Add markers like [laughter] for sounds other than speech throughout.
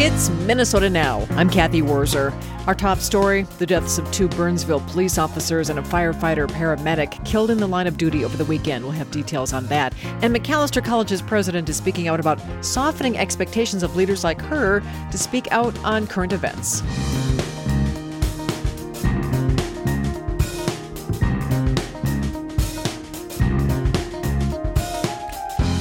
It's Minnesota Now. I'm Kathy Wurzer. Our top story the deaths of two Burnsville police officers and a firefighter paramedic killed in the line of duty over the weekend. We'll have details on that. And Macalester College's president is speaking out about softening expectations of leaders like her to speak out on current events.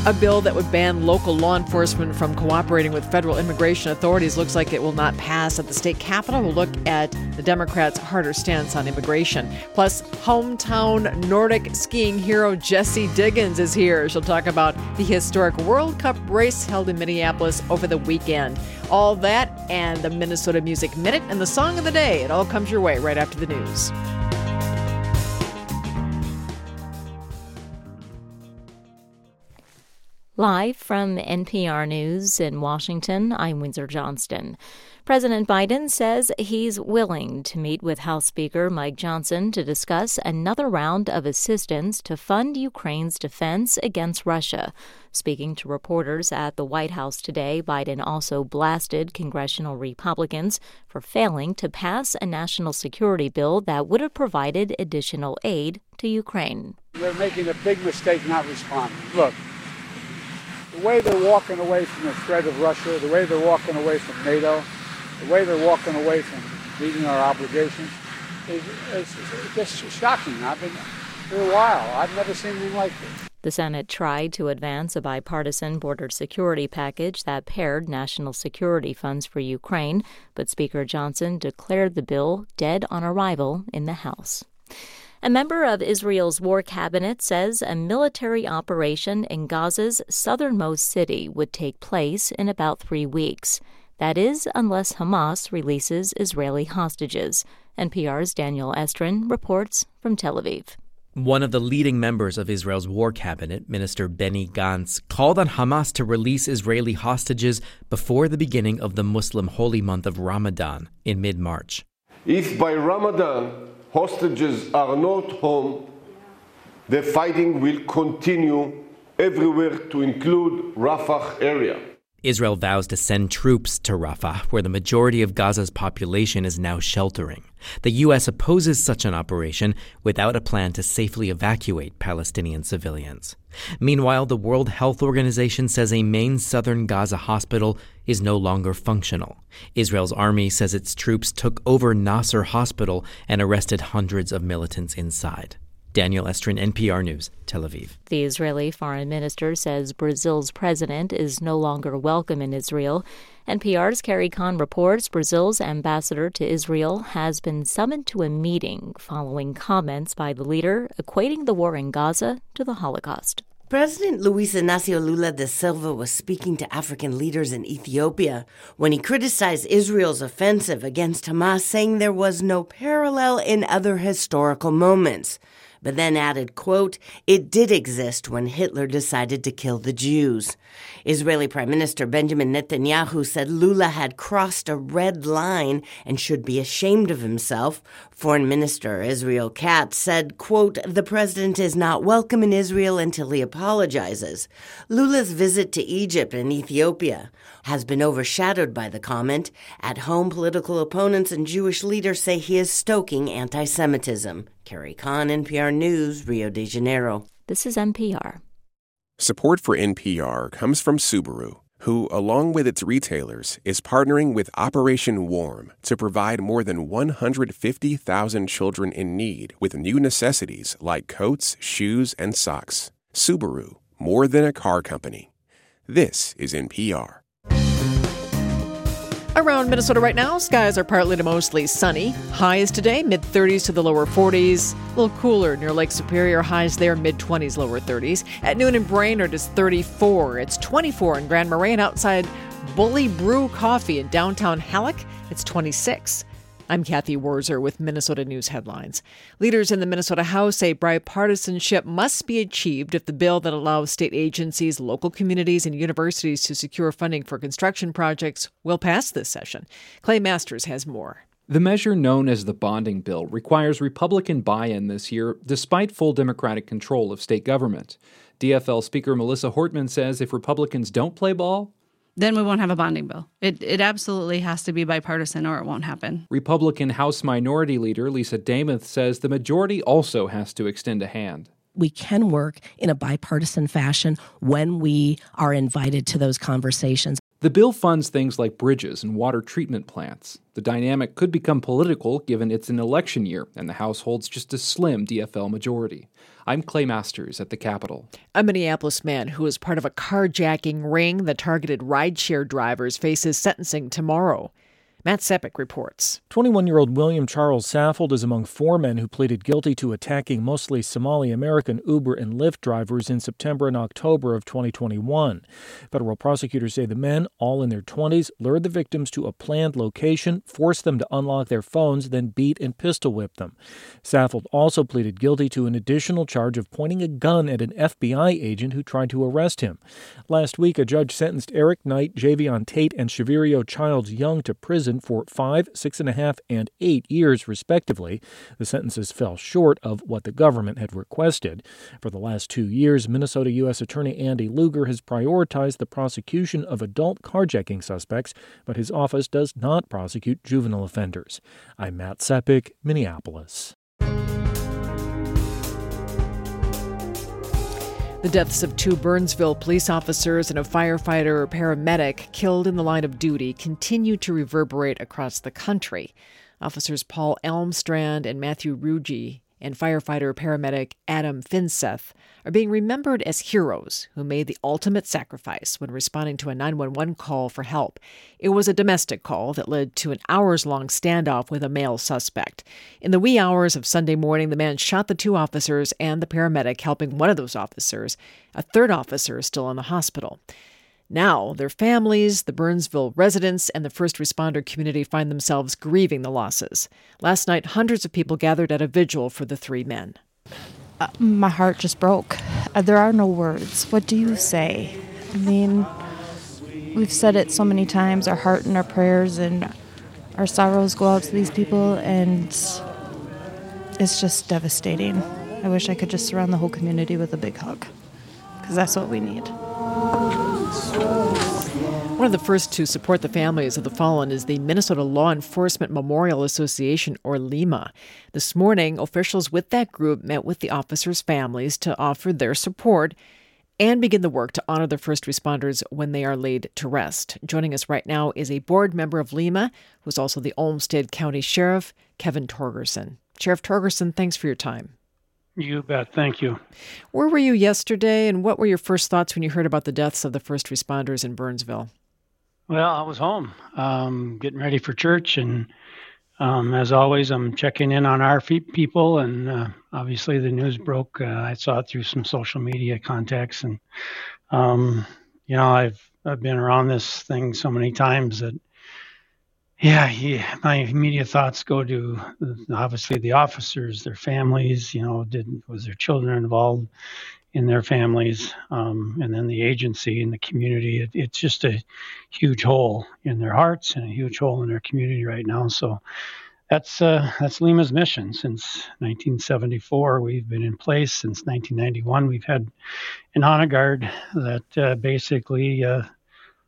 A bill that would ban local law enforcement from cooperating with federal immigration authorities looks like it will not pass at the state capitol. We'll look at the Democrats' harder stance on immigration. Plus, hometown Nordic skiing hero Jessie Diggins is here. She'll talk about the historic World Cup race held in Minneapolis over the weekend. All that and the Minnesota Music Minute and the song of the day. It all comes your way right after the news. Live from NPR News in Washington, I'm Windsor Johnston. President Biden says he's willing to meet with House Speaker Mike Johnson to discuss another round of assistance to fund Ukraine's defense against Russia. Speaking to reporters at the White House today, Biden also blasted congressional Republicans for failing to pass a national security bill that would have provided additional aid to Ukraine. They're making a big mistake not responding. Look, the way they're walking away from the threat of Russia, the way they're walking away from NATO, the way they're walking away from meeting our obligations is, is, is just shocking. I've been for a while. I've never seen anything like this. The Senate tried to advance a bipartisan border security package that paired national security funds for Ukraine, but Speaker Johnson declared the bill dead on arrival in the House. A member of Israel's war cabinet says a military operation in Gaza's southernmost city would take place in about three weeks. That is, unless Hamas releases Israeli hostages. NPR's Daniel Estrin reports from Tel Aviv. One of the leading members of Israel's war cabinet, Minister Benny Gantz, called on Hamas to release Israeli hostages before the beginning of the Muslim holy month of Ramadan in mid March. If by Ramadan hostages are not home, the fighting will continue everywhere to include Rafah area. Israel vows to send troops to Rafah, where the majority of Gaza's population is now sheltering. The U.S. opposes such an operation without a plan to safely evacuate Palestinian civilians. Meanwhile, the World Health Organization says a main southern Gaza hospital is no longer functional. Israel's army says its troops took over Nasser Hospital and arrested hundreds of militants inside. Daniel Estrin, NPR News, Tel Aviv. The Israeli foreign minister says Brazil's president is no longer welcome in Israel. NPR's Carrie Kahn reports Brazil's ambassador to Israel has been summoned to a meeting following comments by the leader equating the war in Gaza to the Holocaust. President Luiz Inácio Lula da Silva was speaking to African leaders in Ethiopia when he criticized Israel's offensive against Hamas, saying there was no parallel in other historical moments but then added, quote, it did exist when Hitler decided to kill the Jews. Israeli Prime Minister Benjamin Netanyahu said Lula had crossed a red line and should be ashamed of himself. Foreign Minister Israel Katz said, quote, the president is not welcome in Israel until he apologizes. Lula's visit to Egypt and Ethiopia has been overshadowed by the comment. At home, political opponents and Jewish leaders say he is stoking anti Semitism. Carrie Kahn, NPR News, Rio de Janeiro. This is NPR. Support for NPR comes from Subaru, who, along with its retailers, is partnering with Operation Warm to provide more than 150,000 children in need with new necessities like coats, shoes, and socks. Subaru, more than a car company. This is NPR. Around Minnesota right now, skies are partly to mostly sunny. Highs today, mid 30s to the lower 40s. A little cooler near Lake Superior, highs there, mid 20s, lower 30s. At noon in Brainerd, it's 34. It's 24 in Grand Marais and outside Bully Brew Coffee in downtown Hallock, it's 26. I'm Kathy Wurzer with Minnesota News Headlines. Leaders in the Minnesota House say bipartisanship must be achieved if the bill that allows state agencies, local communities, and universities to secure funding for construction projects will pass this session. Clay Masters has more. The measure known as the bonding bill requires Republican buy in this year, despite full Democratic control of state government. DFL Speaker Melissa Hortman says if Republicans don't play ball, then we won't have a bonding bill. It, it absolutely has to be bipartisan or it won't happen. Republican House Minority Leader Lisa Demuth says the majority also has to extend a hand. We can work in a bipartisan fashion when we are invited to those conversations. The bill funds things like bridges and water treatment plants. The dynamic could become political given it's an election year and the House holds just a slim DFL majority. I'm Clay Masters at the Capitol. A Minneapolis man who was part of a carjacking ring that targeted rideshare drivers faces sentencing tomorrow. Matt Sepic reports. 21 year old William Charles Saffold is among four men who pleaded guilty to attacking mostly Somali American Uber and Lyft drivers in September and October of 2021. Federal prosecutors say the men, all in their 20s, lured the victims to a planned location, forced them to unlock their phones, then beat and pistol whipped them. Saffold also pleaded guilty to an additional charge of pointing a gun at an FBI agent who tried to arrest him. Last week, a judge sentenced Eric Knight, Javion Tate, and Shavirio Childs Young to prison for five, six and a half, and eight years, respectively. The sentences fell short of what the government had requested. For the last two years, Minnesota U.S. Attorney Andy Luger has prioritized the prosecution of adult carjacking suspects, but his office does not prosecute juvenile offenders. I'm Matt Sepic, Minneapolis. The deaths of two Burnsville police officers and a firefighter paramedic killed in the line of duty continue to reverberate across the country. Officers Paul Elmstrand and Matthew Ruge and firefighter paramedic Adam Finseth are being remembered as heroes who made the ultimate sacrifice when responding to a 911 call for help. It was a domestic call that led to an hours long standoff with a male suspect. In the wee hours of Sunday morning, the man shot the two officers and the paramedic helping one of those officers. A third officer is still in the hospital. Now, their families, the Burnsville residents, and the first responder community find themselves grieving the losses. Last night, hundreds of people gathered at a vigil for the three men. Uh, my heart just broke. Uh, there are no words. What do you say? I mean, we've said it so many times our heart and our prayers and our sorrows go out to these people, and it's just devastating. I wish I could just surround the whole community with a big hug because that's what we need. One of the first to support the families of the fallen is the Minnesota Law Enforcement Memorial Association, or LEMA. This morning, officials with that group met with the officers' families to offer their support and begin the work to honor the first responders when they are laid to rest. Joining us right now is a board member of LEMA, who's also the Olmsted County Sheriff, Kevin Torgerson. Sheriff Torgerson, thanks for your time. You bet. Thank you. Where were you yesterday, and what were your first thoughts when you heard about the deaths of the first responders in Burnsville? Well, I was home, um, getting ready for church, and um, as always, I'm checking in on our people. And uh, obviously, the news broke. Uh, I saw it through some social media contacts, and um, you know, I've I've been around this thing so many times that yeah, yeah, my immediate thoughts go to obviously the officers, their families. You know, did was their children involved in their families, um, and then the agency and the community. It, it's just a huge hole in their hearts and a huge hole in their community right now. So that's uh, that's LEMA's mission since 1974. We've been in place since 1991. We've had an honor guard that uh, basically uh,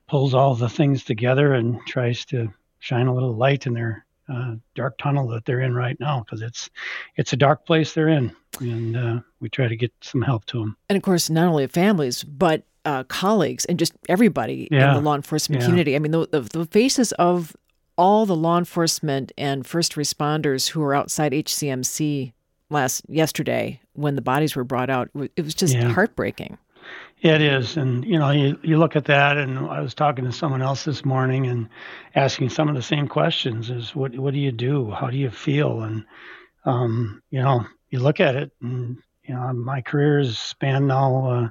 pulls all the things together and tries to shine a little light in their uh, dark tunnel that they're in right now because it's it's a dark place they're in, and uh, we try to get some help to them. And of course, not only families but uh, colleagues and just everybody yeah. in the law enforcement yeah. community. I mean, the, the, the faces of all the law enforcement and first responders who were outside HCMC last yesterday when the bodies were brought out, it was just yeah. heartbreaking. It is, and you know, you, you look at that, and I was talking to someone else this morning and asking some of the same questions: is what what do you do? How do you feel? And um, you know, you look at it, and you know, my career has spanned now uh,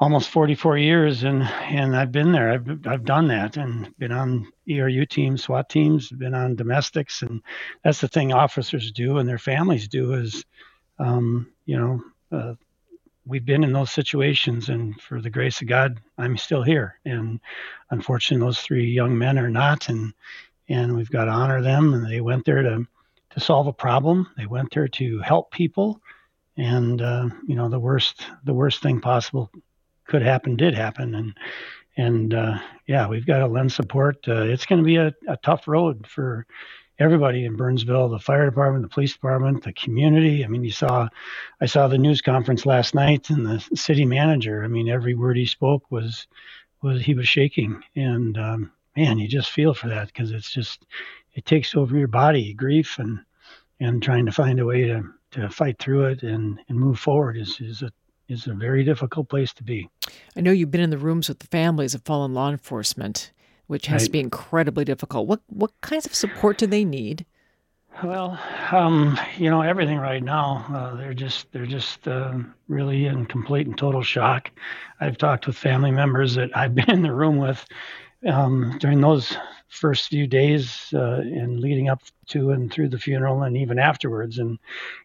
almost 44 years, and and I've been there. I've I've done that, and been on ERU teams, SWAT teams, been on domestics, and that's the thing officers do and their families do is, um, you know. Uh, we've been in those situations, and for the grace of God, I'm still here. And unfortunately, those three young men are not, and and we've got to honor them. And they went there to to solve a problem. They went there to help people, and uh, you know the worst the worst thing possible could happen did happen, and and uh, yeah, we've got to lend support. Uh, it's going to be a, a tough road for everybody in Burnsville, the fire department, the police department, the community. I mean, you saw, I saw the news conference last night, and the city manager. I mean, every word he spoke was, was he was shaking, and um, man, you just feel for that because it's just, it takes over your body, grief, and and trying to find a way to to fight through it and and move forward is is a is a very difficult place to be. I know you've been in the rooms with the families of fallen law enforcement which has right. to be incredibly difficult. What what kinds of support do they need? Well, um, you know everything right now. Uh, they're just they're just uh, really in complete and total shock. I've talked with family members that I've [laughs] been in the room with um, during those first few days uh, and leading up to and through the funeral and even afterwards. And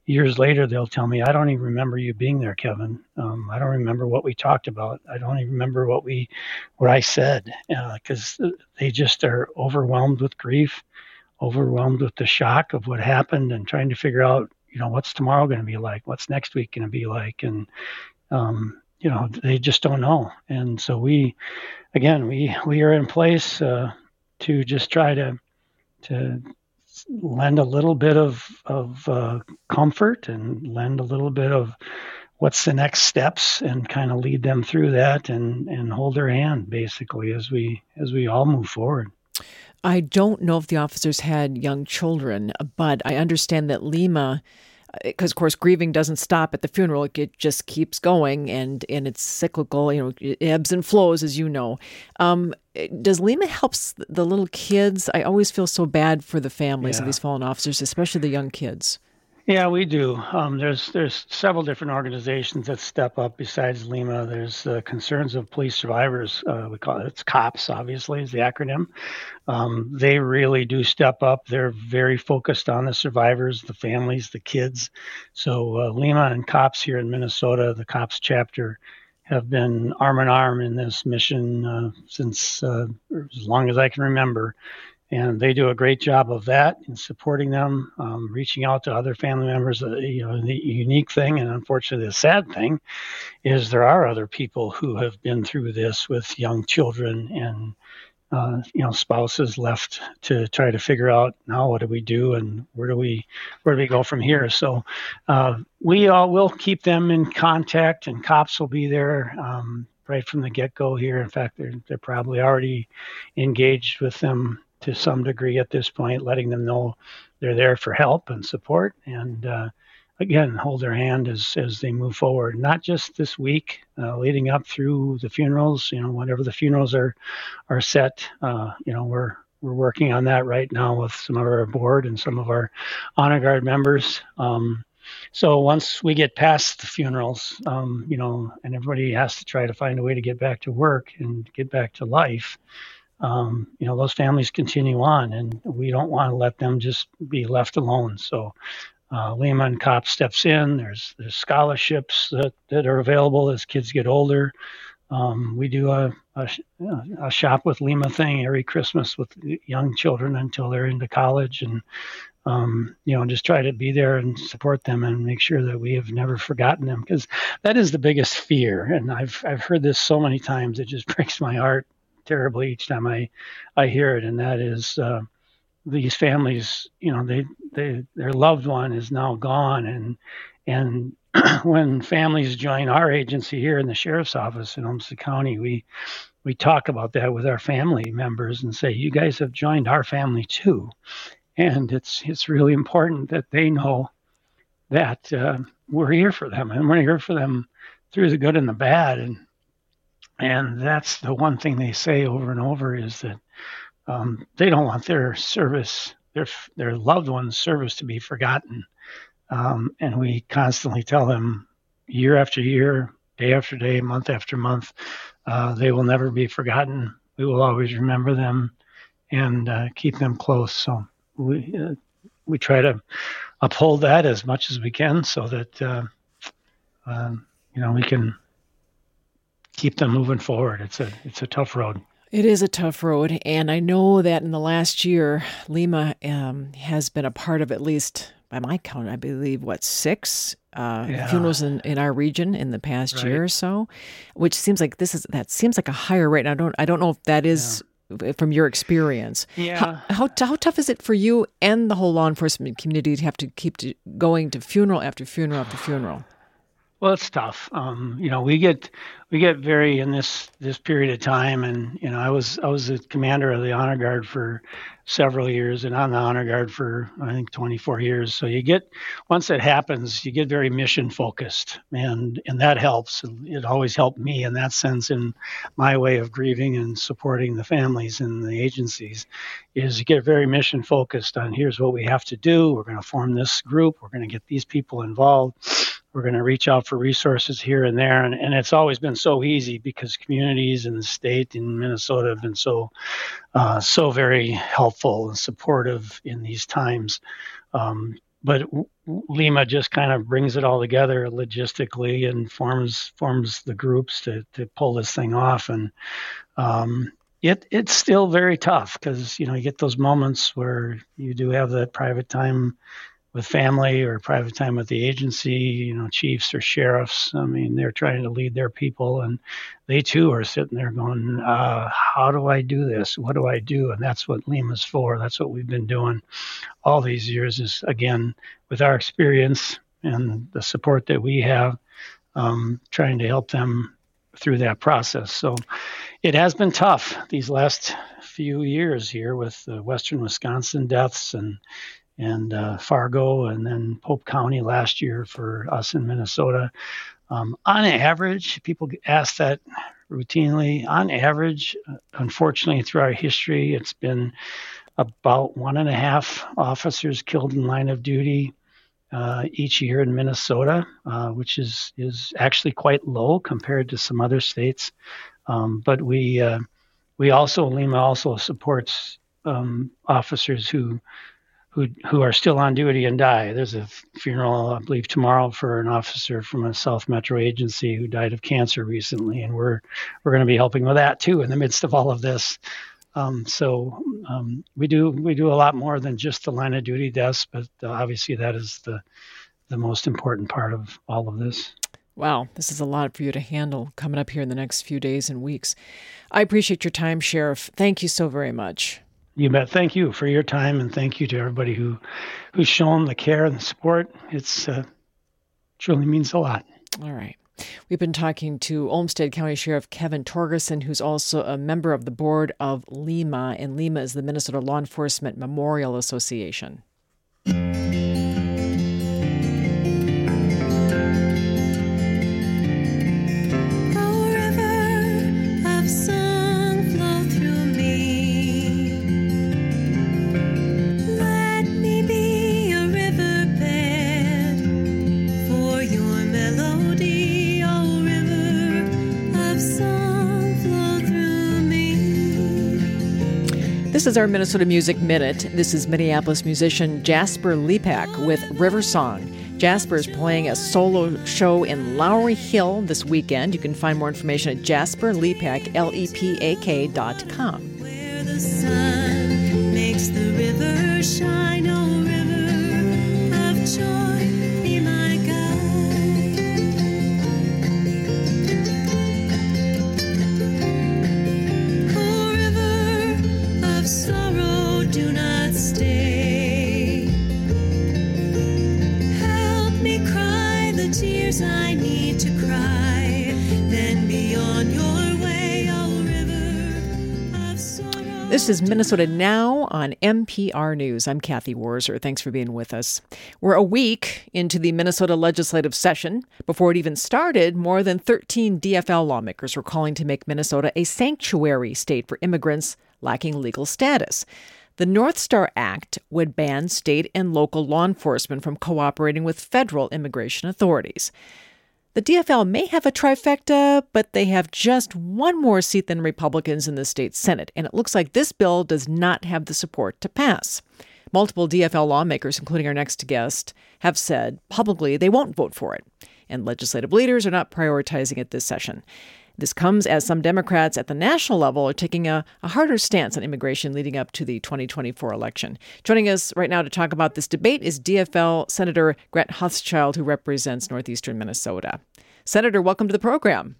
years later, they'll tell me, I don't even remember you being there, Kevin. Um, I don't remember what we talked about. I don't even remember what we, what I said, because uh, they just are overwhelmed with grief, overwhelmed with the shock of what happened, and trying to figure out, you know, what's tomorrow going to be like, what's next week going to be like, and um, you know, they just don't know. And so we, again, we we are in place. Uh, to just try to to lend a little bit of of uh, comfort and lend a little bit of what's the next steps and kind of lead them through that and and hold their hand basically as we as we all move forward. I don't know if the officers had young children, but I understand that LEMA because of course grieving doesn't stop at the funeral. It just keeps going and and it's cyclical you know it ebbs and flows as you know. Um, does LEMA helps the little kids? I always feel so bad for the families yeah. of these fallen officers especially the young kids yeah, we do. Um, there's there's several different organizations that step up besides LEMA. There's the Concerns of Police Survivors. Uh, we call it it's COPS, obviously, is the acronym. Um, they really do step up. They're very focused on the survivors, the families, the kids. So uh, LEMA and COPS here in Minnesota, the COPS chapter, have been arm in arm in this mission uh, since uh, as long as I can remember and they do a great job of that in supporting them, um, reaching out to other family members. Uh, you know, the unique thing, and unfortunately the sad thing, is there are other people who have been through this with young children and uh, you know spouses left to try to figure out now what do we do and where do we where do we go from here. So uh, we all will keep them in contact, and cops will be there. Um, right from the get-go here. In fact, they're, they're probably already engaged with them to some degree at this point, letting them know they're there for help and support, and uh, again hold their hand as as they move forward. Not just this week, uh, leading up through the funerals. You know, whenever the funerals are are set, uh, you know we're we're working on that right now with some of our board and some of our honor guard members. Um, so once we get past the funerals, um, you know, and everybody has to try to find a way to get back to work and get back to life um, you know, those families continue on, and we don't want to let them just be left alone. So, uh, LEMA Cop steps in. There's there's scholarships that, that are available as kids get older. Um, we do a, a, a, shop with LEMA thing every Christmas with young children until they're into college, and um, you know, just try to be there and support them and make sure that we have never forgotten them because that is the biggest fear. And I've I've heard this so many times it just [laughs] breaks my heart terribly each time I I hear it, and that is uh, these families. You know, they they their loved one is now gone, and and [clears throat] when families join our agency here in the sheriff's office in Olmsted County, we we talk about that with our family members and say, you guys have joined our family too, and it's it's really important that they know that uh, we're here for them and we're here for them through the good and the bad and and that's the one thing they say over and over is that um, they don't want their service, their their loved ones' service, to be forgotten. Um, and we constantly tell them, year after year, day after day, month after month, uh, they will never be forgotten. We will always remember them and uh, keep them close. So we uh, we try to uphold that as much as we can, so that uh, um, you know we can keep them moving forward. It's a it's a tough road. It is a tough road, and I know that in the last year, LEMA um, has been a part of at least, by my count, I believe what six uh, Yeah. funerals in, in our region in the past Right. year or so, which seems like this is that seems like a higher rate. I don't I don't know if that is from your experience. Yeah. How, how how tough is it for you and the whole law enforcement community to have to keep to going to funeral after funeral after funeral? Well, it's tough. Um, you know, we get we get very in this this period of time, and you know, I was I was the commander of the honor guard for several years, and on the honor guard for I think 24 years. So you get once it happens, you get very mission focused, and and that helps. It always helped me in that sense in my way of grieving and supporting the families and the agencies. Is you get very mission focused on here's what we have to do. We're going to form this group. We're going to get these people involved we're going to reach out for resources here and there and, and it's always been so easy because communities in the state in minnesota have been so uh, so very helpful and supportive in these times. Um, but LEMA just kind of brings it all together logistically and forms forms the groups to, to pull this thing off. And um, it it's still very tough because you know you get those moments where you do have that private time with family or private time with the agency, you know, chiefs or sheriffs. I mean, they're trying to lead their people, and they too are sitting there going, uh, "How do I do this? What do I do?" And that's what LEMA's for. That's what we've been doing all these years. Is again with our experience and the support that we have, um, trying to help them through that process. So it has been tough these last few years here with the Western Wisconsin deaths and and uh, Fargo, and then Pope County last year for us in Minnesota. Um, on average, people ask that routinely. On average, unfortunately, through our history, it's been about one and a half officers killed in line of duty uh, each year in Minnesota, uh, which is is actually quite low compared to some other states. Um, but we uh, we also LEMA also supports um, officers who who who are still on duty and die. There's a funeral, I believe, tomorrow for an officer from a South Metro agency who died of cancer recently, and we're we're going to be helping with that too in the midst of all of this. Um, so um, we do we do a lot more than just the line of duty deaths, but uh, obviously that is the the most important part of all of this. Wow, this is a lot for you to handle coming up here in the next few days and weeks. I appreciate your time, Sheriff. Thank you so very much. You bet. Thank you for your time, and thank you to everybody who who's shown the care and the support. It's uh, truly means a lot. All right. We've been talking to Olmsted County Sheriff Kevin Torgerson, who's also a member of the board of LEMA, and LEMA is the Minnesota Law Enforcement Memorial Association. This is our Minnesota Music Minute. This is Minneapolis musician Jasper Lepak with River Song. Jasper is playing a solo show in Lowry Hill this weekend. You can find more information at jasperlepak, L-E-P-A-K dot com. Where the sun makes the river shine, This is Minnesota Now on NPR News. I'm Kathy Wurzer. Thanks for being with us. We're a week into the Minnesota legislative session. Before it even started, more than 13 DFL lawmakers were calling to make Minnesota a sanctuary state for immigrants lacking legal status. The North Star Act would ban state and local law enforcement from cooperating with federal immigration authorities. The DFL may have a trifecta, but they have just one more seat than Republicans in the state Senate, and it looks like this bill does not have the support to pass. Multiple DFL lawmakers, including our next guest, have said publicly they won't vote for it, and legislative leaders are not prioritizing it this session. This comes as some Democrats at the national level are taking a, a harder stance on immigration leading up to the 2024 election. Joining us right now to talk about this debate is DFL Senator Grant Hauschild, who represents northeastern Minnesota. Senator, welcome to the program.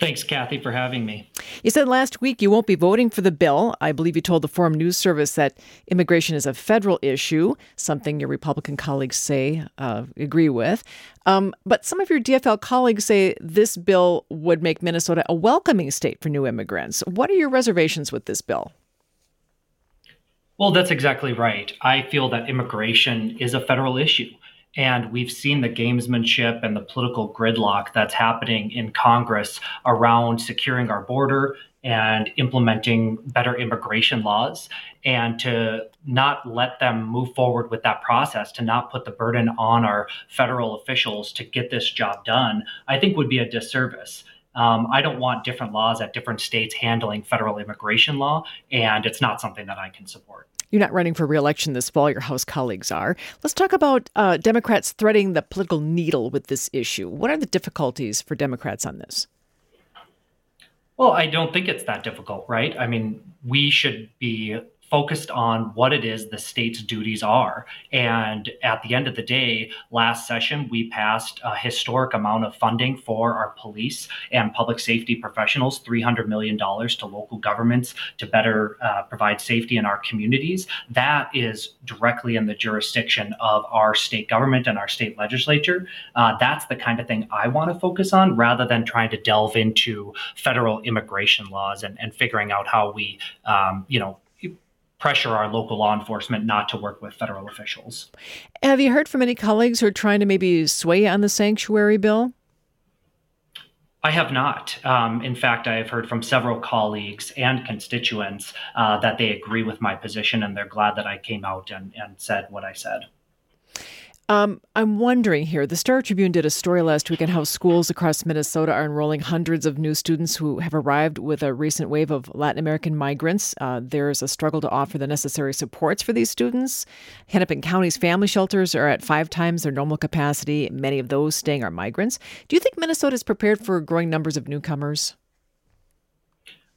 Thanks, Kathy, for having me. You said last week you won't be voting for the bill. I believe you told the Forum News Service that immigration is a federal issue, something your Republican colleagues say uh, agree with. Um, but some of your DFL colleagues say this bill would make Minnesota a welcoming state for new immigrants. What are your reservations with this bill? Well, that's exactly right. I feel that immigration is a federal issue. And we've seen the gamesmanship and the political gridlock that's happening in Congress around securing our border and implementing better immigration laws and to not let them move forward with that process, to not put the burden on our federal officials to get this job done, I think would be a disservice. Um, I don't want different laws at different states handling federal immigration law, and it's not something that I can support. You're not running for reelection this fall. Your House colleagues are. Let's talk about uh, Democrats threading the political needle with this issue. What are the difficulties for Democrats on this? Well, I don't think it's that difficult, right? I mean, we should be focused on what it is the state's duties are. And at the end of the day, last session, we passed a historic amount of funding for our police and public safety professionals $300 million to local governments to better uh, provide safety in our communities. That is directly in the jurisdiction of our state government and our state legislature. Uh, that's the kind of thing I want to focus on rather than trying to delve into federal immigration laws and, and figuring out how we, um, you know, pressure our local law enforcement not to work with federal officials. Have you heard from any colleagues who are trying to maybe sway on the sanctuary bill? I have not. Um, in fact, I have heard from several colleagues and constituents uh, that they agree with my position and they're glad that I came out and, and said what I said. Um, I'm wondering here. The Star Tribune did a story last week on how schools across Minnesota are enrolling hundreds of new students who have arrived with a recent wave of Latin American migrants. Uh, there's a struggle to offer the necessary supports for these students. Hennepin County's family shelters are at five times their normal capacity. Many of those staying are migrants. Do you think Minnesota is prepared for growing numbers of newcomers?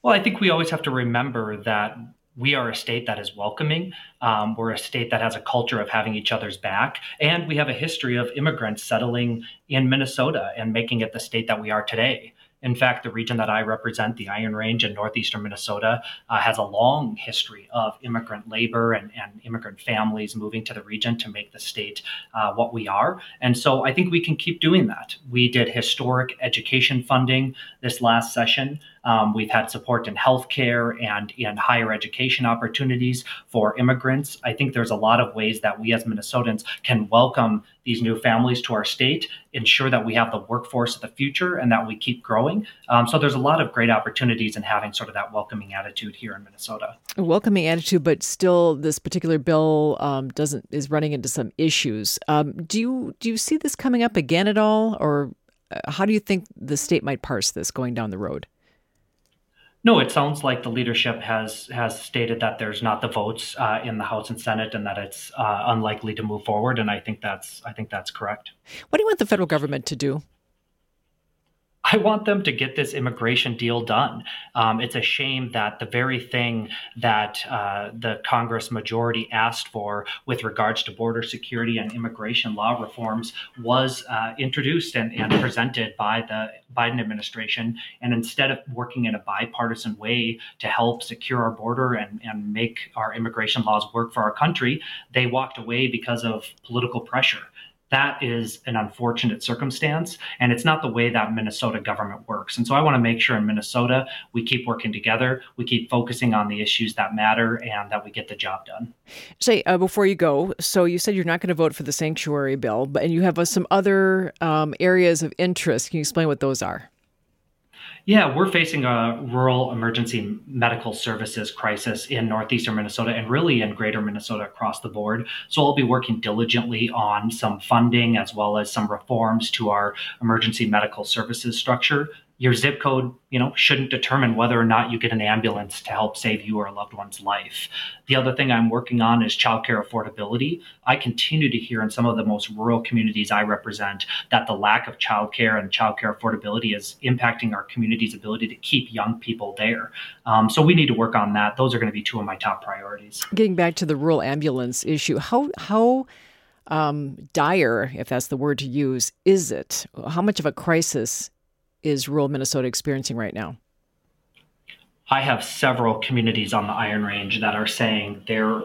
Well, I think we always have to remember that we are a state that is welcoming. Um, we're a state that has a culture of having each other's back. And we have a history of immigrants settling in Minnesota and making it the state that we are today. In fact, the region that I represent, the Iron Range in northeastern Minnesota, uh, has a long history of immigrant labor and, and, immigrant families moving to the region to make the state uh, what we are. And so I think we can keep doing that. We did historic education funding this last session. Um, we've had support in healthcare and in higher education opportunities for immigrants. I think there's a lot of ways that we as Minnesotans can welcome these new families to our state, ensure that we have the workforce of the future and that we keep growing. Um, so there's a lot of great opportunities in having sort of that welcoming attitude here in Minnesota. A welcoming attitude, but still, this particular bill um, doesn't is running into some issues. Um, do you do you see this coming up again at all, or uh, how do you think the state might parse this going down the road? No, it sounds like the leadership has has stated that there's not the votes uh, in the House and Senate, and that it's uh, unlikely to move forward. And I think that's I think that's correct. What do you want the federal government to do? I want them to get this immigration deal done. Um, it's a shame that the very thing that uh, the Congress majority asked for with regards to border security and immigration law reforms was uh, introduced and, and, presented by the Biden administration. And instead of working in a bipartisan way to help secure our border and, and make our immigration laws work for our country, they walked away because of political pressure that is an unfortunate circumstance and it's not the way that minnesota government works. And so i want to make sure in minnesota we keep working together we keep focusing on the issues that matter and that we get the job done. Say uh, before you go so you said you're not going to vote for the sanctuary bill but and you have uh, some other um, areas of interest. Can you explain what those are yeah, we're facing a rural emergency medical services crisis in northeastern Minnesota and really in greater Minnesota across the board. So I'll be working diligently on some funding as well as some reforms to our emergency medical services structure your zip code, you know, shouldn't determine whether or not you get an ambulance to help save you or a loved one's life. The other thing I'm working on is childcare affordability. I continue to hear in some of the most rural communities I represent that the lack of childcare and childcare affordability is impacting our community's ability to keep young people there. Um, so we need to work on that. Those are going to be two of my top priorities. Getting back to the rural ambulance issue, how how um, dire, if that's the word to use, is it? How much of a crisis is rural Minnesota experiencing right now? I have several communities on the Iron Range that are saying their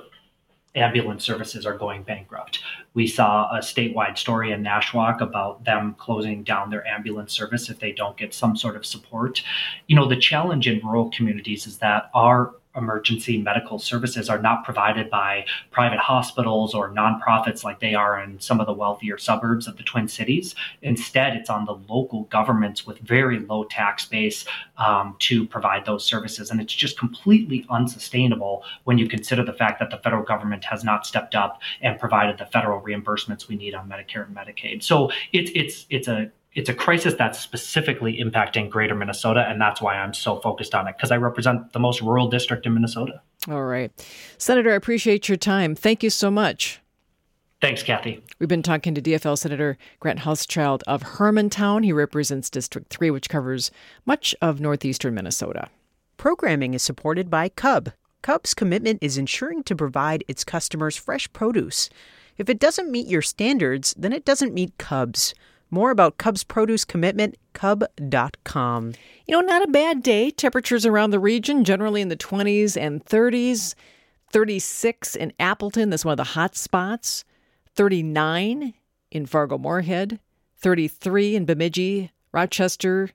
ambulance services are going bankrupt. We saw a statewide story in Nashwauk about them closing down their ambulance service if they don't get some sort of support. You know, the challenge in rural communities is that our emergency medical services are not provided by private hospitals or nonprofits like they are in some of the wealthier suburbs of the Twin Cities. Instead, it's on the local governments with very low tax base um, to provide those services. And it's just completely unsustainable when you consider the fact that the federal government has not stepped up and provided the federal reimbursements we need on Medicare and Medicaid. So it's it's it's a it's a crisis that's specifically impacting greater Minnesota, and that's why I'm so focused on it because I represent the most rural district in Minnesota. All right. Senator, I appreciate your time. Thank you so much. Thanks, Kathy. We've been talking to DFL Senator Grant Hauschild of Hermantown. He represents District 3, which covers much of northeastern Minnesota. Programming is supported by Cub. Cub's commitment is ensuring to provide its customers fresh produce. If it doesn't meet your standards, then it doesn't meet Cub's. More about Cub's produce commitment, cub.com. You know, not a bad day. Temperatures around the region generally in the 20s and 30s. 36 in Appleton, that's one of the hot spots. 39 in Fargo Moorhead. 33 in Bemidji, Rochester.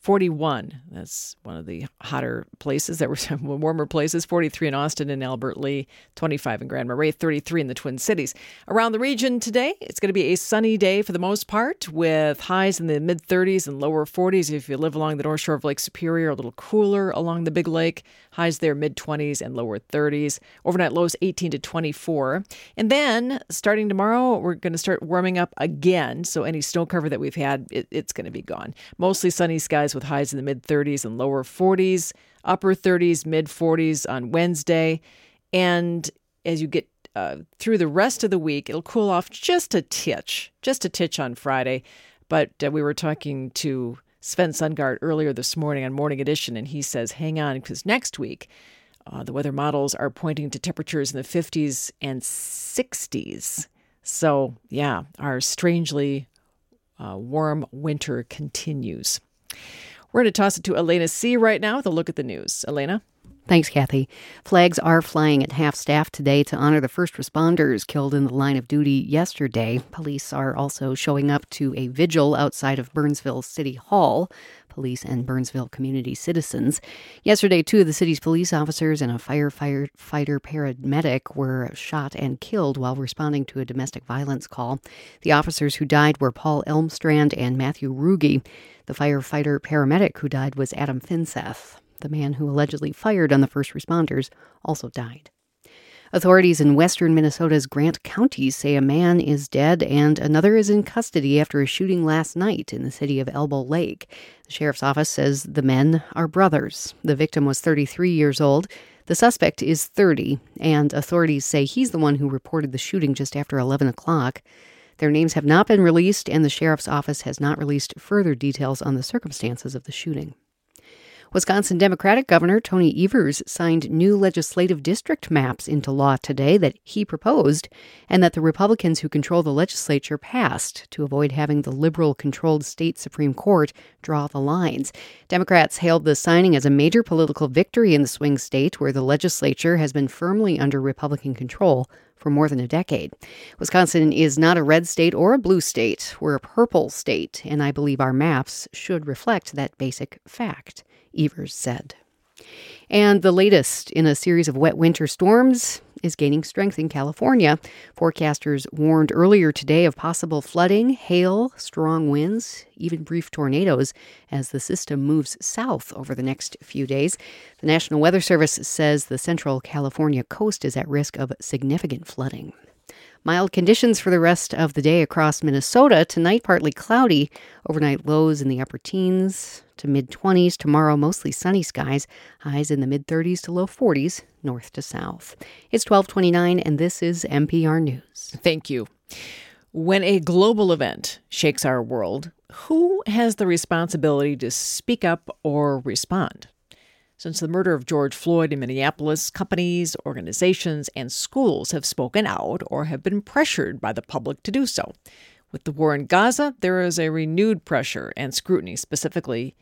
41. That's one of the hotter places that were some [laughs] warmer places. 43 in Austin and Albert Lea, 25 in Grand Marais, 33 in the Twin Cities. Around the region today, it's going to be a sunny day for the most part with highs in the mid 30s and lower 40s. If you live along the north shore of Lake Superior, a little cooler along the Big Lake, highs there mid 20s and lower 30s. Overnight lows 18 to 24. And then starting tomorrow, we're going to start warming up again. So any snow cover that we've had, it, it's going to be gone. Mostly sunny skies with highs in the mid 30s and lower 40s, upper 30s, mid 40s on Wednesday. And as you get uh, through the rest of the week, it'll cool off just a titch, just a titch on Friday. But uh, we were talking to Sven Sundgaard earlier this morning on Morning Edition, and he says, hang on, because next week, uh, the weather models are pointing to temperatures in the 50s and 60s. So, yeah, our strangely uh, warm winter continues. We're going to toss it to Elena See right now with a look at the news. Elena? Thanks, Kathy. Flags are flying at half staff today to honor the first responders killed in the line of duty yesterday. Police are also showing up to a vigil outside of Burnsville City Hall. Police and Burnsville community citizens. Yesterday, two of the city's police officers and a firefighter paramedic were shot and killed while responding to a domestic violence call. The officers who died were Paul Elmstrand and Matthew Ruge. The firefighter paramedic who died was Adam Finseth. The man who allegedly fired on the first responders also died. Authorities in western Minnesota's Grant County say a man is dead and another is in custody after a shooting last night in the city of Elbow Lake. The sheriff's office says the men are brothers. The victim was 33 years old. The suspect is 30, and authorities say he's the one who reported the shooting just after 11 o'clock. Their names have not been released, and the sheriff's office has not released further details on the circumstances of the shooting. Wisconsin Democratic Governor Tony Evers signed new legislative district maps into law today that he proposed and that the Republicans who control the legislature passed to avoid having the liberal controlled state Supreme Court draw the lines. Democrats hailed the signing as a major political victory in the swing state where the legislature has been firmly under Republican control for more than a decade. Wisconsin is not a red state or a blue state. We're a purple state, and I believe our maps should reflect that basic fact. Evers said. And the latest in a series of wet winter storms is gaining strength in California. Forecasters warned earlier today of possible flooding, hail, strong winds, even brief tornadoes as the system moves south over the next few days. The National Weather Service says the central California coast is at risk of significant flooding. Mild conditions for the rest of the day across Minnesota. Tonight, partly cloudy. Overnight lows in the upper teens to mid 20s. Tomorrow, mostly sunny skies. Highs in the mid 30s to low 40s, north to south. It's 1229, and this is NPR News. Thank you. When a global event shakes our world, who has the responsibility to speak up or respond? Since the murder of George Floyd in Minneapolis, companies, organizations, and schools have spoken out or have been pressured by the public to do so. With the war in Gaza, there is a renewed pressure and scrutiny, specifically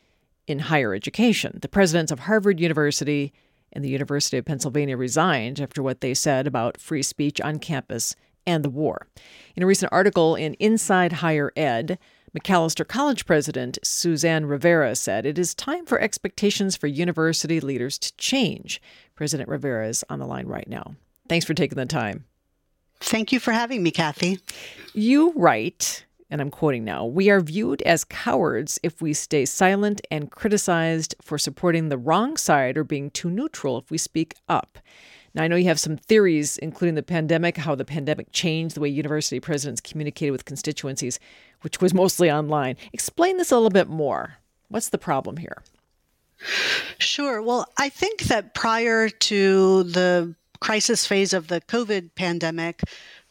in higher education. The presidents of Harvard University and the University of Pennsylvania resigned after what they said about free speech on campus and the war. In a recent article in Inside Higher Ed, Macalester College President Suzanne Rivera said it is time for expectations for university leaders to change. President Rivera is on the line right now. Thanks for taking the time. Thank you for having me, Kathy. You write, and I'm quoting now We are viewed as cowards if we stay silent and criticized for supporting the wrong side or being too neutral if we speak up. Now, I know you have some theories, including the pandemic, how the pandemic changed the way university presidents communicated with constituencies, which was mostly online. Explain this a little bit more. What's the problem here? Sure. Well, I think that prior to the crisis phase of the COVID pandemic,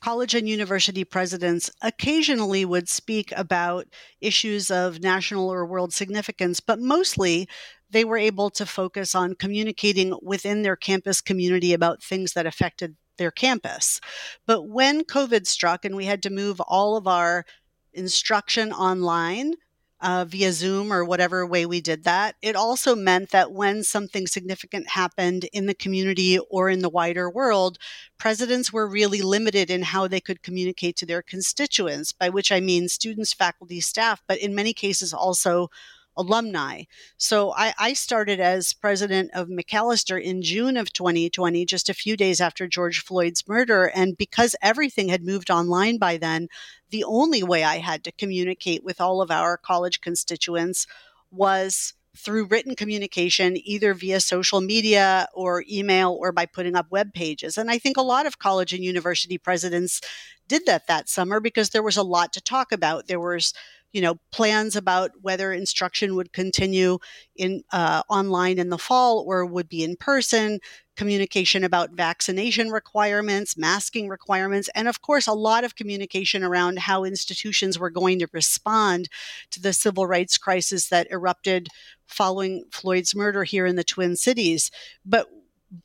college and university presidents occasionally would speak about issues of national or world significance, but mostly they were able to focus on communicating within their campus community about things that affected their campus. But when COVID struck and we had to move all of our instruction online, uh, via Zoom or whatever way we did that. It also meant that when something significant happened in the community or in the wider world, presidents were really limited in how they could communicate to their constituents, by which I mean students, faculty, staff, but in many cases also alumni. So I, I, started as president of Macalester in June of 2020, just a few days after George Floyd's murder. And because everything had moved online by then, the only way I had to communicate with all of our college constituents was through written communication, either via social media or email or by putting up web pages. And I think a lot of college and university presidents did that that summer because there was a lot to talk about. There was you know plans about whether instruction would continue in uh, online in the fall or would be in person communication about vaccination requirements masking requirements and of course a lot of communication around how institutions were going to respond to the civil rights crisis that erupted following floyd's murder here in the twin cities. But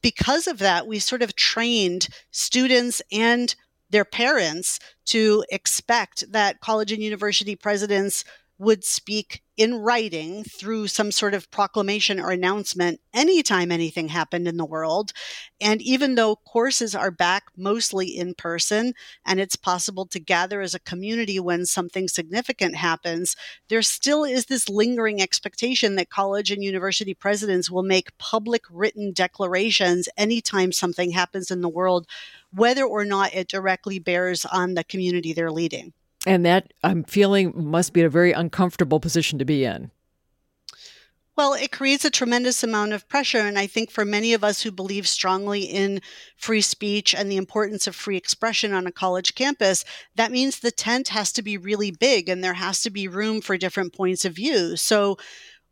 because of that we sort of trained students and their parents to expect that college and university presidents would speak in writing through some sort of proclamation or announcement anytime anything happened in the world. And even though courses are back mostly in person and it's possible to gather as a community when something significant happens, there still is this lingering expectation that college and university presidents will make public written declarations anytime something happens in the world, whether or not it directly bears on the community they're leading. And that I'm feeling must be a very uncomfortable position to be in. Well, it creates a tremendous amount of pressure. And I think for many of us who believe strongly in free speech and the importance of free expression on a college campus, that means the tent has to be really big and there has to be room for different points of view. So,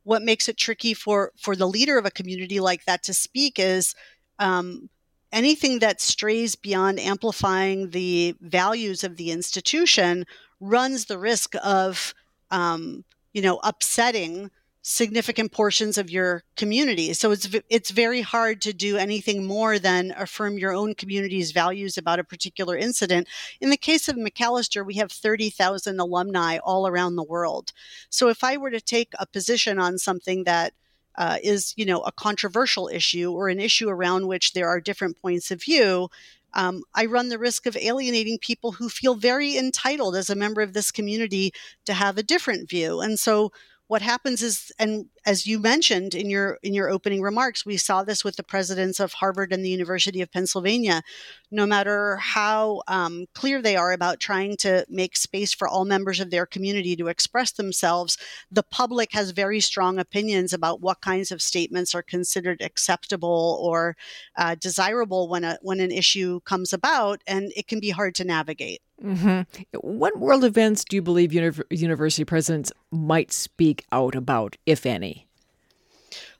what makes it tricky for, for the leader of a community like that to speak is um, anything that strays beyond amplifying the values of the institution runs the risk of um, you know upsetting significant portions of your community. So it's it's very hard to do anything more than affirm your own community's values about a particular incident. In the case of Macalester we have 30,000 alumni all around the world. So if i were to take a position on something that uh, is you know a controversial issue or an issue around which there are different points of view um, I run the risk of alienating people who feel very entitled as a member of this community to have a different view. And so, what happens is and as you mentioned in your in your opening remarks we saw this with the presidents of harvard and the university of pennsylvania. No matter how um, clear they are about trying to make space for all members of their community to express themselves the public has very strong opinions about what kinds of statements are considered acceptable or uh, desirable when a when an issue comes about and it can be hard to navigate hmm What world events do you believe univ- university presidents might speak out about, if any?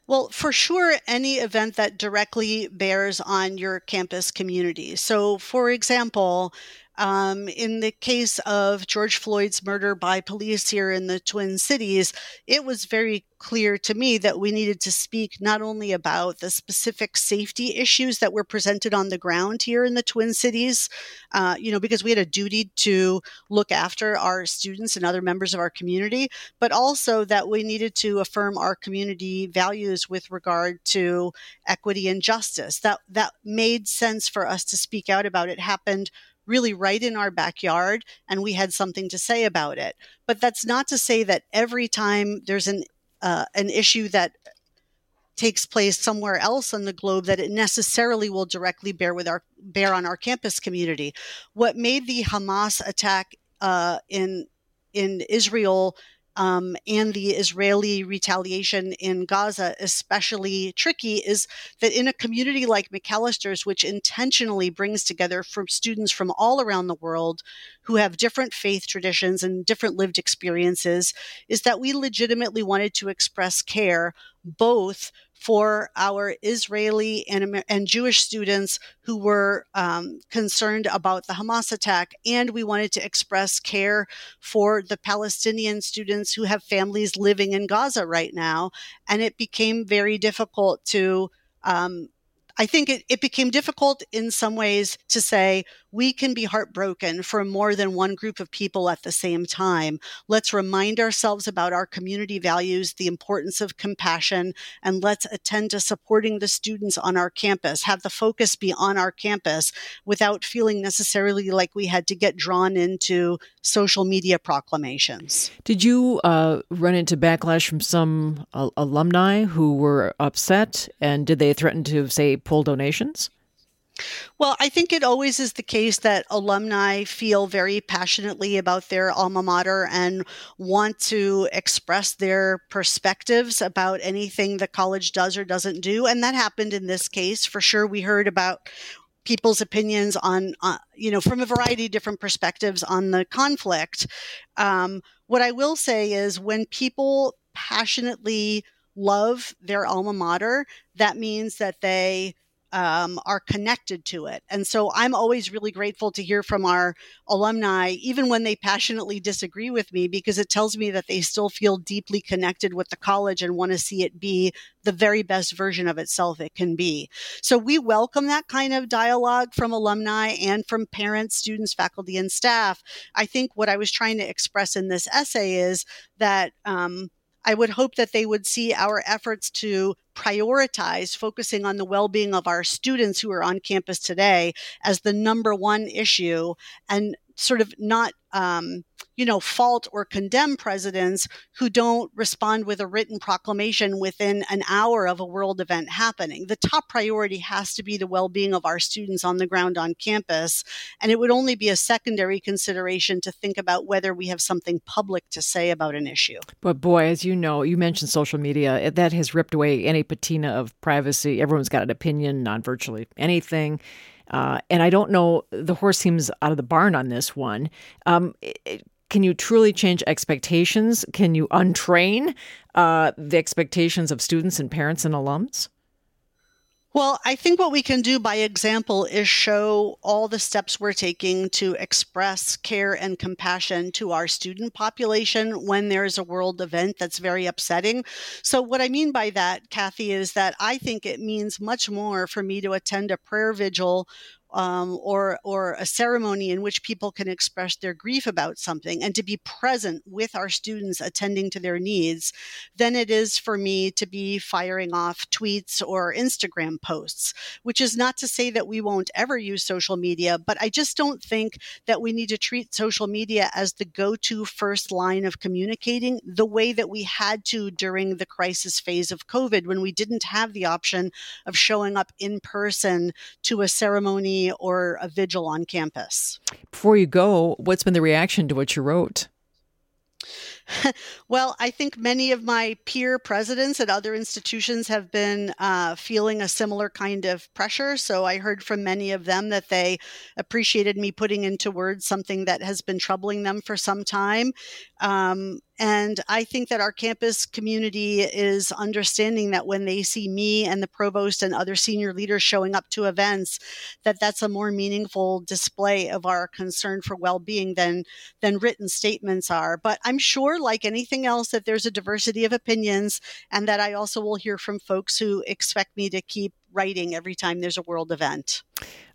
Well, for sure, any event that directly bears on your campus community. So, for example, um, in the case of George Floyd's murder by police here in the Twin Cities, it was very clear to me that we needed to speak not only about the specific safety issues that were presented on the ground here in the Twin Cities, uh, you know, because we had a duty to look after our students and other members of our community, but also that we needed to affirm our community values with regard to equity and justice. That that made sense for us to speak out about. It happened really right in our backyard and we had something to say about it. But that's not to say that every time there's an uh, an issue that takes place somewhere else on the globe that it necessarily will directly bear with our bear on our campus community. What made the Hamas attack uh, in in Israel um, and the Israeli retaliation in Gaza especially tricky is that in a community like Macalester's, which intentionally brings together from students from all around the world who have different faith traditions and different lived experiences, is that we legitimately wanted to express care both for our Israeli and, and Jewish students who were um, concerned about the Hamas attack. And we wanted to express care for the Palestinian students who have families living in Gaza right now. And it became very difficult to um, I think it, it became difficult in some ways to say we can be heartbroken for more than one group of people at the same time. Let's remind ourselves about our community values, the importance of compassion, and let's attend to supporting the students on our campus, have the focus be on our campus without feeling necessarily like we had to get drawn into social media proclamations. Did you uh, run into backlash from some uh, alumni who were upset? And did they threaten to, say, pull donations? Well, I think it always is the case that alumni feel very passionately about their alma mater and want to express their perspectives about anything the college does or doesn't do. And that happened in this case. For sure, we heard about people's opinions on, uh, you know, from a variety of different perspectives on the conflict. Um, what I will say is when people passionately love their alma mater, that means that they um, are connected to it. And so I'm always really grateful to hear from our alumni, even when they passionately disagree with me, because it tells me that they still feel deeply connected with the college and want to see it be the very best version of itself it can be. So we welcome that kind of dialogue from alumni and from parents, students, faculty, and staff. I think what I was trying to express in this essay is that. Um, I would hope that they would see our efforts to prioritize focusing on the well being of our students who are on campus today as the number one issue and sort of not um, you know fault or condemn presidents who don't respond with a written proclamation within an hour of a world event happening the top priority has to be the well-being of our students on the ground on campus and it would only be a secondary consideration to think about whether we have something public to say about an issue But boy, as you know, you mentioned social media. That has ripped away any patina of privacy. Everyone's got an opinion on virtually anything. Uh, and I don't know, the horse seems out of the barn on this one. Um, it- can you truly change expectations? Can you untrain uh, the expectations of students and parents and alums? Well, I think what we can do by example is show all the steps we're taking to express care and compassion to our student population when there's a world event that's very upsetting. So, what I mean by that, Kathy, is that I think it means much more for me to attend a prayer vigil um, or or a ceremony in which people can express their grief about something and to be present with our students attending to their needs than it is for me to be firing off tweets or Instagram posts which is not to say that we won't ever use social media but I just don't think that we need to treat social media as the go-to first line of communicating the way that we had to during the crisis phase of covid when we didn't have the option of showing up in person to a ceremony or a vigil on campus. Before you go, what's been the reaction to what you wrote? [laughs] well, I think many of my peer presidents at other institutions have been uh, feeling a similar kind of pressure. So I heard from many of them that they appreciated me putting into words something that has been troubling them for some time. Um, and I think that our campus community is understanding that when they see me and the provost and other senior leaders showing up to events, that that's a more meaningful display of our concern for well-being than than written statements are. But I'm sure, like anything else, that there's a diversity of opinions, and that I also will hear from folks who expect me to keep writing every time there's a world event.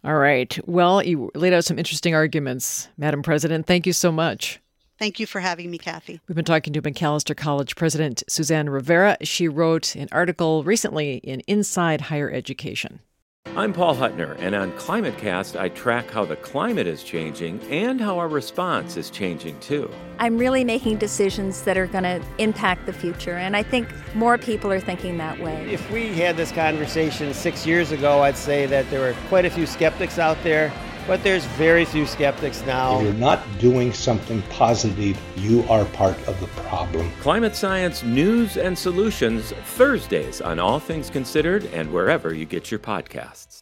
All right. Well, you laid out some interesting arguments, Madam President. Thank you so much. Thank you for having me, Kathy. We've been talking to Macalester College President Suzanne Rivera. She wrote an article recently in Inside Higher Education. I'm Paul Huttner, and on ClimateCast, I track how the climate is changing and how our response is changing too. I'm really making decisions that are going to impact the future, and I think more people are thinking that way. If we had this conversation six years ago, I'd say that there were quite a few skeptics out there but there's very few skeptics now. If you're not doing something positive, you are part of the problem. Climate Science News and Solutions, Thursdays on All Things Considered and wherever you get your podcasts.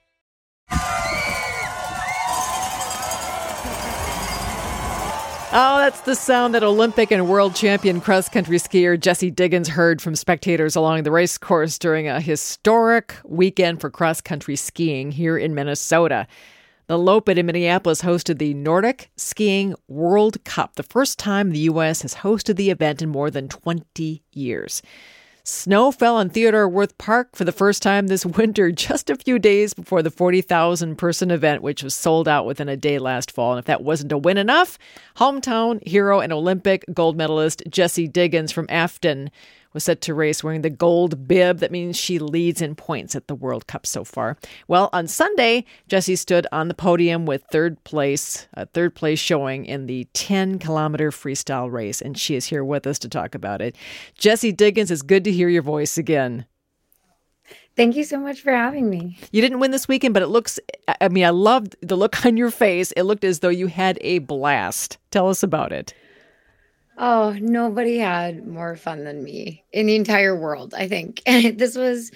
Oh, that's the sound that Olympic and world champion cross country skier Jessie Diggins heard from spectators along the race course during a historic weekend for cross country skiing here in Minnesota. The Loppet in Minneapolis hosted the Nordic Skiing World Cup, the first time the U.S. has hosted the event in more than 20 years. Snow fell on Theodore Wirth Park for the first time this [laughs] winter, just a few days before the 40,000 person event, which was sold out within a day last fall. And if that wasn't a win enough, hometown hero and Olympic gold medalist Jessie Diggins from Afton was set to race wearing the gold bib. That means she leads in points at the World Cup so far. Well, on Sunday, Jessie stood on the podium with third place, a third place showing in the 10 kilometer freestyle race, and she is here with us to talk about it. Jessie Diggins, it's good to hear your voice again. Thank you so much for having me. You didn't win this weekend, but it looks, I mean, I loved the look [laughs] on your face. It looked as though you had a blast. Tell us about it. Oh, nobody had more fun than me in the entire world, I think. [laughs] this was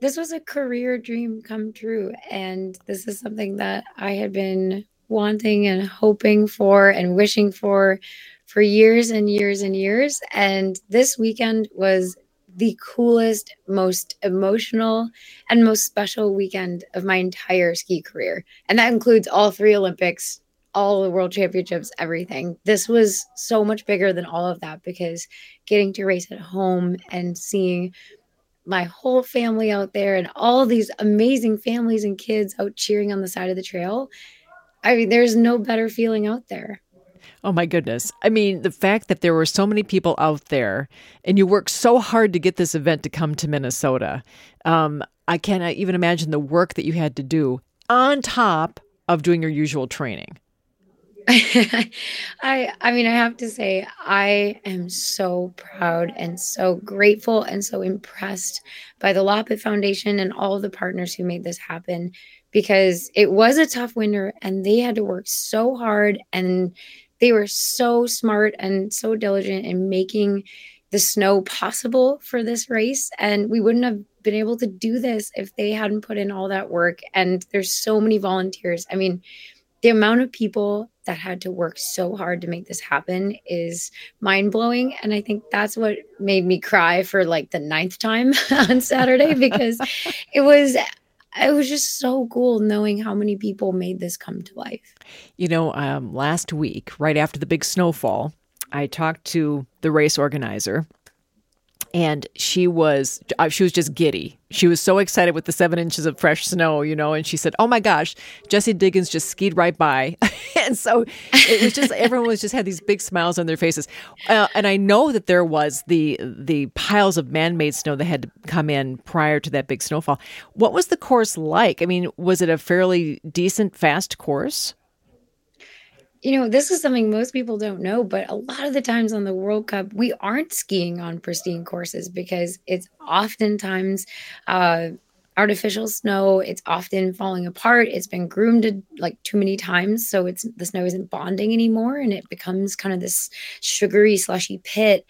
this was a career dream come true and this is something that I had been wanting and hoping for and wishing for for years and years and years and this weekend was the coolest, most emotional, and most special weekend of my entire ski career. And that includes all three Olympics, all the world championships, everything. This was so much bigger than all of that because getting to race at home and seeing my whole family out there and all these amazing families and kids out cheering on the side of the trail. I mean, there's no better feeling out there. Oh my goodness. I mean, the fact that there were so many people out there and you worked so hard to get this event to come to Minnesota. Um, I cannot even imagine the work that you had to do on top of doing your usual training. [laughs] I I mean I have to say I am so proud and so grateful and so impressed by the Loppet Foundation and all the partners who made this happen because it was a tough winter and they had to work so hard and they were so smart and so diligent in making the snow possible for this race and we wouldn't have been able to do this if they hadn't put in all that work and there's so many volunteers. I mean the amount of people that had to work so hard to make this happen is mind blowing. And I think that's what made me cry for like the ninth time [laughs] on Saturday [laughs] because it was it was just so cool knowing how many people made this come to life. You know, um, last week, right after the big snowfall, I talked to the race organizer, and she was uh, she was just giddy. She was so excited with the seven inches of fresh snow, you know, and she said, "Oh my gosh, Jessie Diggins just skied right by," [laughs] and so it was just everyone was just had these big smiles on their faces. Uh, and I know that there was the the piles of man made snow that had to come in prior to that big snowfall. What was the course like? I mean, was it a fairly decent, fast course? You know, this is something most people don't know, but a lot of the times on the World Cup, we aren't skiing on pristine courses because it's oftentimes uh, artificial snow. It's often falling apart. It's been groomed like too many times, so it's the snow isn't bonding anymore, and it becomes kind of this sugary, slushy pit.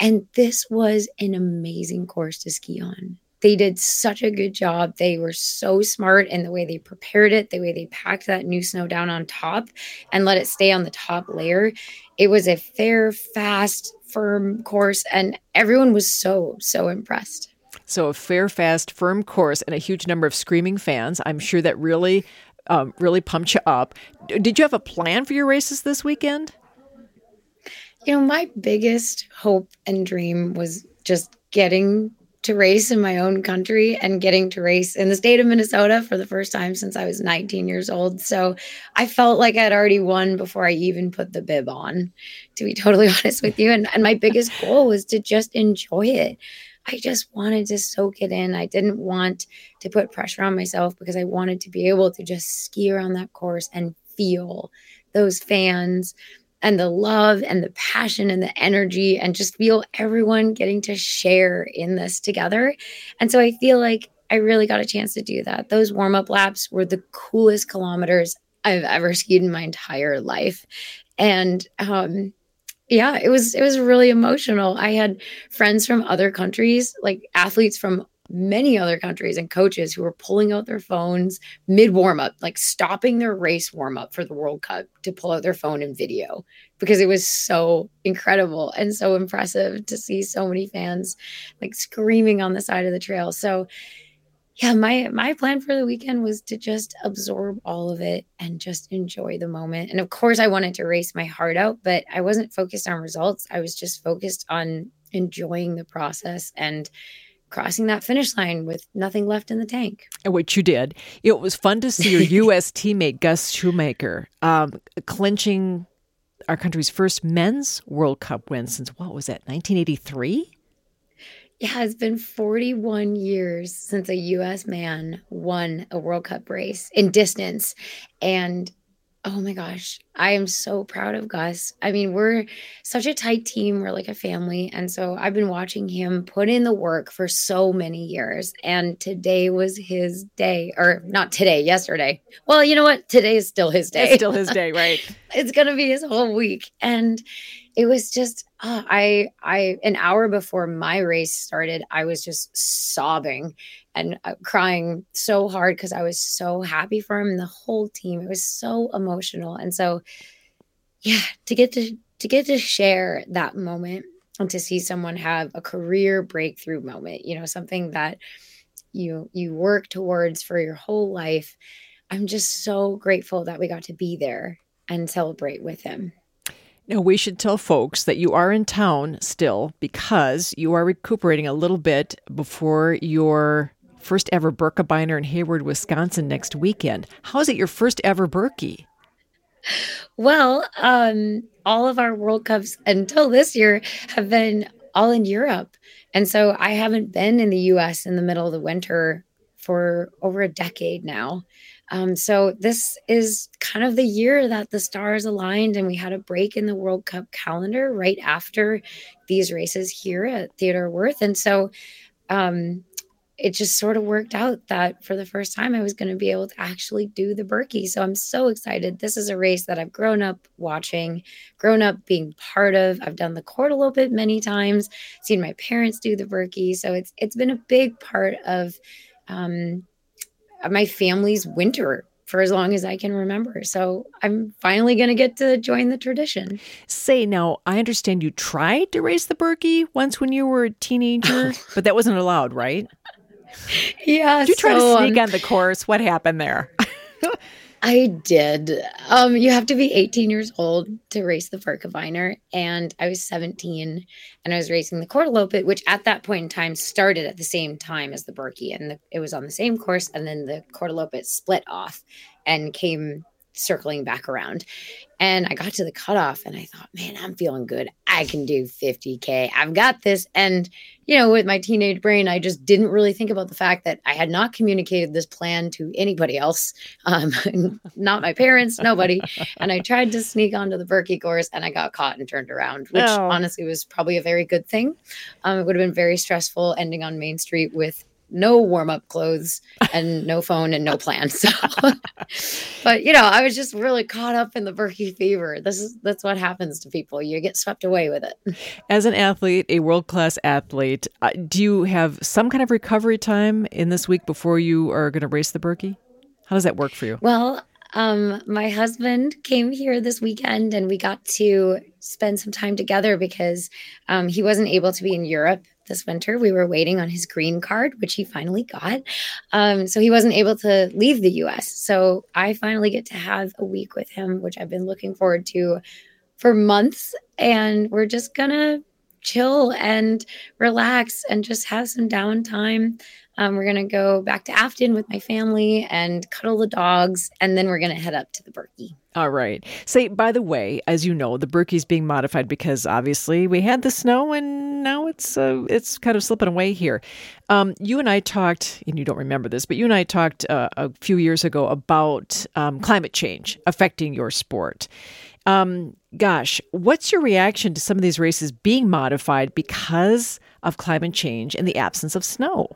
And this was an amazing course to ski on they did such a good job. They were so smart in the way they prepared it, the way they packed that new snow down on top and let it stay on the top layer. It was a fair, fast, firm course, and everyone was so, so impressed. So, a fair, fast, firm course and a huge number of screaming fans. I'm sure that really, um, really pumped you up. Did you have a plan for your races this weekend? You know, my biggest hope and dream was just getting to race in my own country and getting to race in the state of Minnesota for the first time since I was 19 years old. So I felt like I'd already won before I even put the bib on, to be [laughs] totally honest with you. And, and my biggest goal was to just enjoy it. I just wanted to soak it in. I didn't want to put pressure on myself because I wanted to be able to just ski around that course and feel those fans and the love and the passion and the energy and just feel everyone getting to share in this together. And so I feel like I really got a chance to do that. Those warm up laps were the coolest kilometers I've ever skied in my entire life. And um, yeah, it was it was really emotional. I had friends from other countries, like athletes from many other countries and coaches who were pulling out their phones mid warm up, like stopping their race warm up for the World Cup to pull out their phone and video because it was so incredible and so impressive to see so many fans like screaming on the side of the trail. So yeah, my my plan for the weekend was to just absorb all of it and just enjoy the moment. And of course I wanted to race my heart out, but I wasn't focused on results. I was just focused on enjoying the process and crossing that finish line with nothing left in the tank. Which you did. It was fun to see your [laughs] U.S. teammate, Gus Schumacher, um, clinching our country's first men's World Cup win since what was that, 1983? Yeah, it's been 41 years since a U.S. man won a World Cup race in distance. And Oh my gosh. I am so proud of Gus. I mean, we're such a tight team. We're like a family. And so I've been watching him put in the work for so many years. And today was his day, or not today, yesterday. Well, you know what? Today is still his day. It's still his day, right? [laughs] it's going to be his whole week. And it was just, uh, I, I, an hour before my race started, I was just sobbing and uh, crying so hard because I was so happy for him and the whole team. It was so emotional. And so yeah, to get to to get to share that moment and to see someone have a career breakthrough moment, you know, something that you you work towards for your whole life. I'm just so grateful that we got to be there and celebrate with him. Now, we should tell folks that you are in town still because you are recuperating a little bit before your first ever Birkebeiner in Hayward, Wisconsin next weekend. How is it your first ever Birkie? Well, um, all of our World Cups until this year have been all in Europe. And so I haven't been in the US in the middle of the winter for over a decade now. Um, so this is kind of the year that the stars aligned and we had a break in the World Cup calendar right after these races here at Theodore Wirth. And so um, it just sort of worked out that for the first time I was going to be able to actually do the Birkie. So I'm so excited. This is a race that I've grown up watching, grown up being part of. I've done the Kortelopet many times, seen my parents do the Birkie. So it's it's been a big part of um, my family's winter for as long as I can remember. So I'm finally going to get to join the tradition. Say now, I understand you tried to race the Birkie once when you were a teenager, [laughs] but that wasn't allowed, right? [laughs] Yeah. Did you try so, to sneak um, on the course? What happened there? [laughs] I did. Um, you have to be 18 years old to race the Birkebeiner, and I was 17, and I was racing the Kortelopet, which at that point in time started at the same time as the Birkie, and the, it was on the same course, and then the Kortelopet split off and came circling back around. And I got to the cutoff and I thought, man, I'm feeling good. I can do 50K. I've got this. And, you know, with my teenage brain, I just didn't really think about the fact that I had not communicated this plan to anybody else, um, [laughs] not my parents, nobody. and I tried to sneak onto the Birkie course and I got caught and turned around, which Oh. honestly was probably a very good thing. Um, it would have been very stressful ending on Main Street with no warm up clothes and no phone and no plan. So, [laughs] but you know, I was just really caught up in the Birkie fever. This is that's what happens to people. You get swept away with it. As an athlete, a world class athlete, uh, do you have some kind of recovery time in this week before you are going to race the Birkie? How does that work for you? Well, um, my husband came here this weekend and we got to spend some time together because um, he wasn't able to be in Europe this winter. We were waiting on his green card, which he finally got. Um, so he wasn't able to leave the US. So I finally get to have a week with him, which I've been looking forward to for months. And we're just going to chill and relax and just have some downtime. Um, we're going to go back to Afton with my family and cuddle the dogs. And then we're going to head up to the Birkie. All right. Say, by the way, as you know, the Birkie's being modified because obviously we had the snow and now it's uh, it's kind of slipping away here. Um, you and I talked, and you don't remember this, but you and I talked uh, a few years ago about um, climate change affecting your sport. Um, gosh, what's your reaction to some of these races being modified because of climate change and the absence of snow?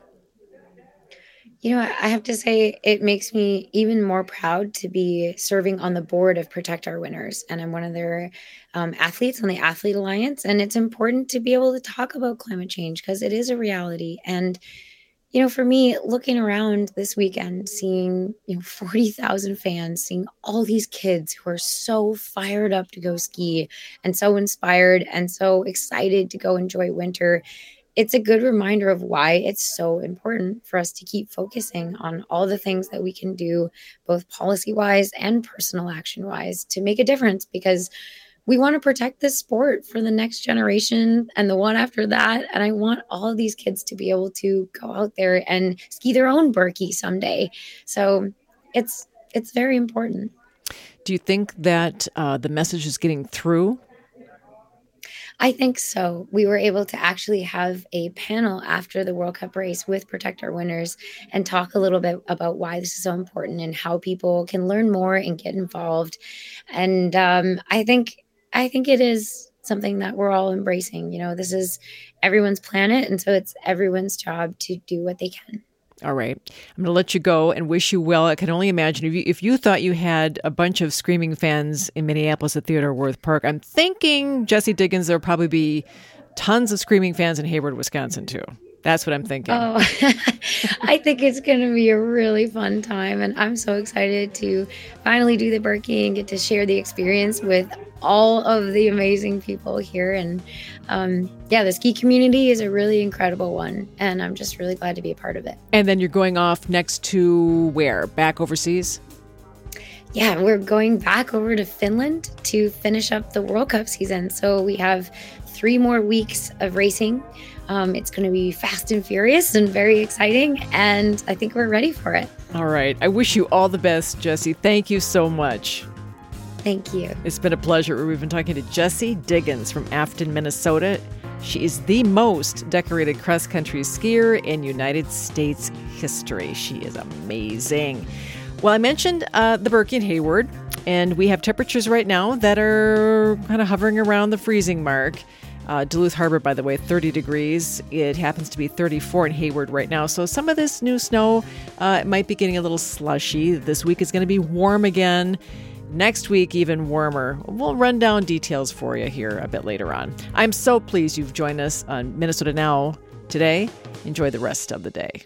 You know, I have to say, it makes me even more proud to be serving on the board of Protect Our Winners. And I'm one of their um, athletes on the Athlete Alliance. And it's important to be able to talk about climate change because it is a reality. And, you know, for me, looking around this weekend, seeing, you know, [laughs] 40,000 fans, seeing all these kids who are so fired up to go ski and so inspired and so excited to go enjoy winter it's a good reminder of why it's so important for us to keep focusing on all the things that we can do, both policy wise and personal action wise, to make a difference because we want to protect this sport for the next generation and the one after that. And I want all of these kids to be able to go out there and ski their own Birkie someday. So it's it's very important. Do you think that uh, the message is getting through? I think so. We were able to actually have a panel after the World Cup race with Protect Our Winners and talk a little bit about why this is so important and how people can learn more and get involved. And um, I think I think it is something that we're all embracing. You know, this is everyone's planet, and so it's everyone's job to do what they can. All right. I'm going to let you go and wish you well. I can only imagine if you, if you thought you had a bunch of screaming fans in Minneapolis at Theodore Wirth Park, I'm thinking, Jessie Diggins, there'll probably be tons of screaming fans in Hayward, Wisconsin, too. That's what I'm thinking. Oh, [laughs] I think it's going to be a really fun time. And I'm so excited to finally do the Birkie and get to share the experience with all of the amazing people here. And um, yeah, the ski community is a really incredible one. And I'm just really glad to be a part of it. And then you're going off next to where? Back overseas? Yeah, we're going back over to Finland to finish up the World Cup season. So we have three more weeks of racing. Um, it's going to be fast and furious and very exciting. And I think we're ready for it. All right. I wish you all the best, Jessie. Thank you so much. Thank you. It's been a pleasure. We've been talking to Jessie Diggins from Afton, Minnesota. She is the most decorated cross country skier in United States history. She is amazing. Well, I mentioned uh, the Birkie and Hayward, and we have temperatures right now that are kind of hovering around the freezing mark. Uh, Duluth Harbor, by the way, 30 degrees. It happens to be 34 in Hayward right now. So some of this new snow uh, might be getting a little slushy. This week is going to be warm again. Next week, even warmer. We'll run down details for you here a bit later on. I'm so pleased you've joined us on Minnesota Now today. Enjoy the rest of the day.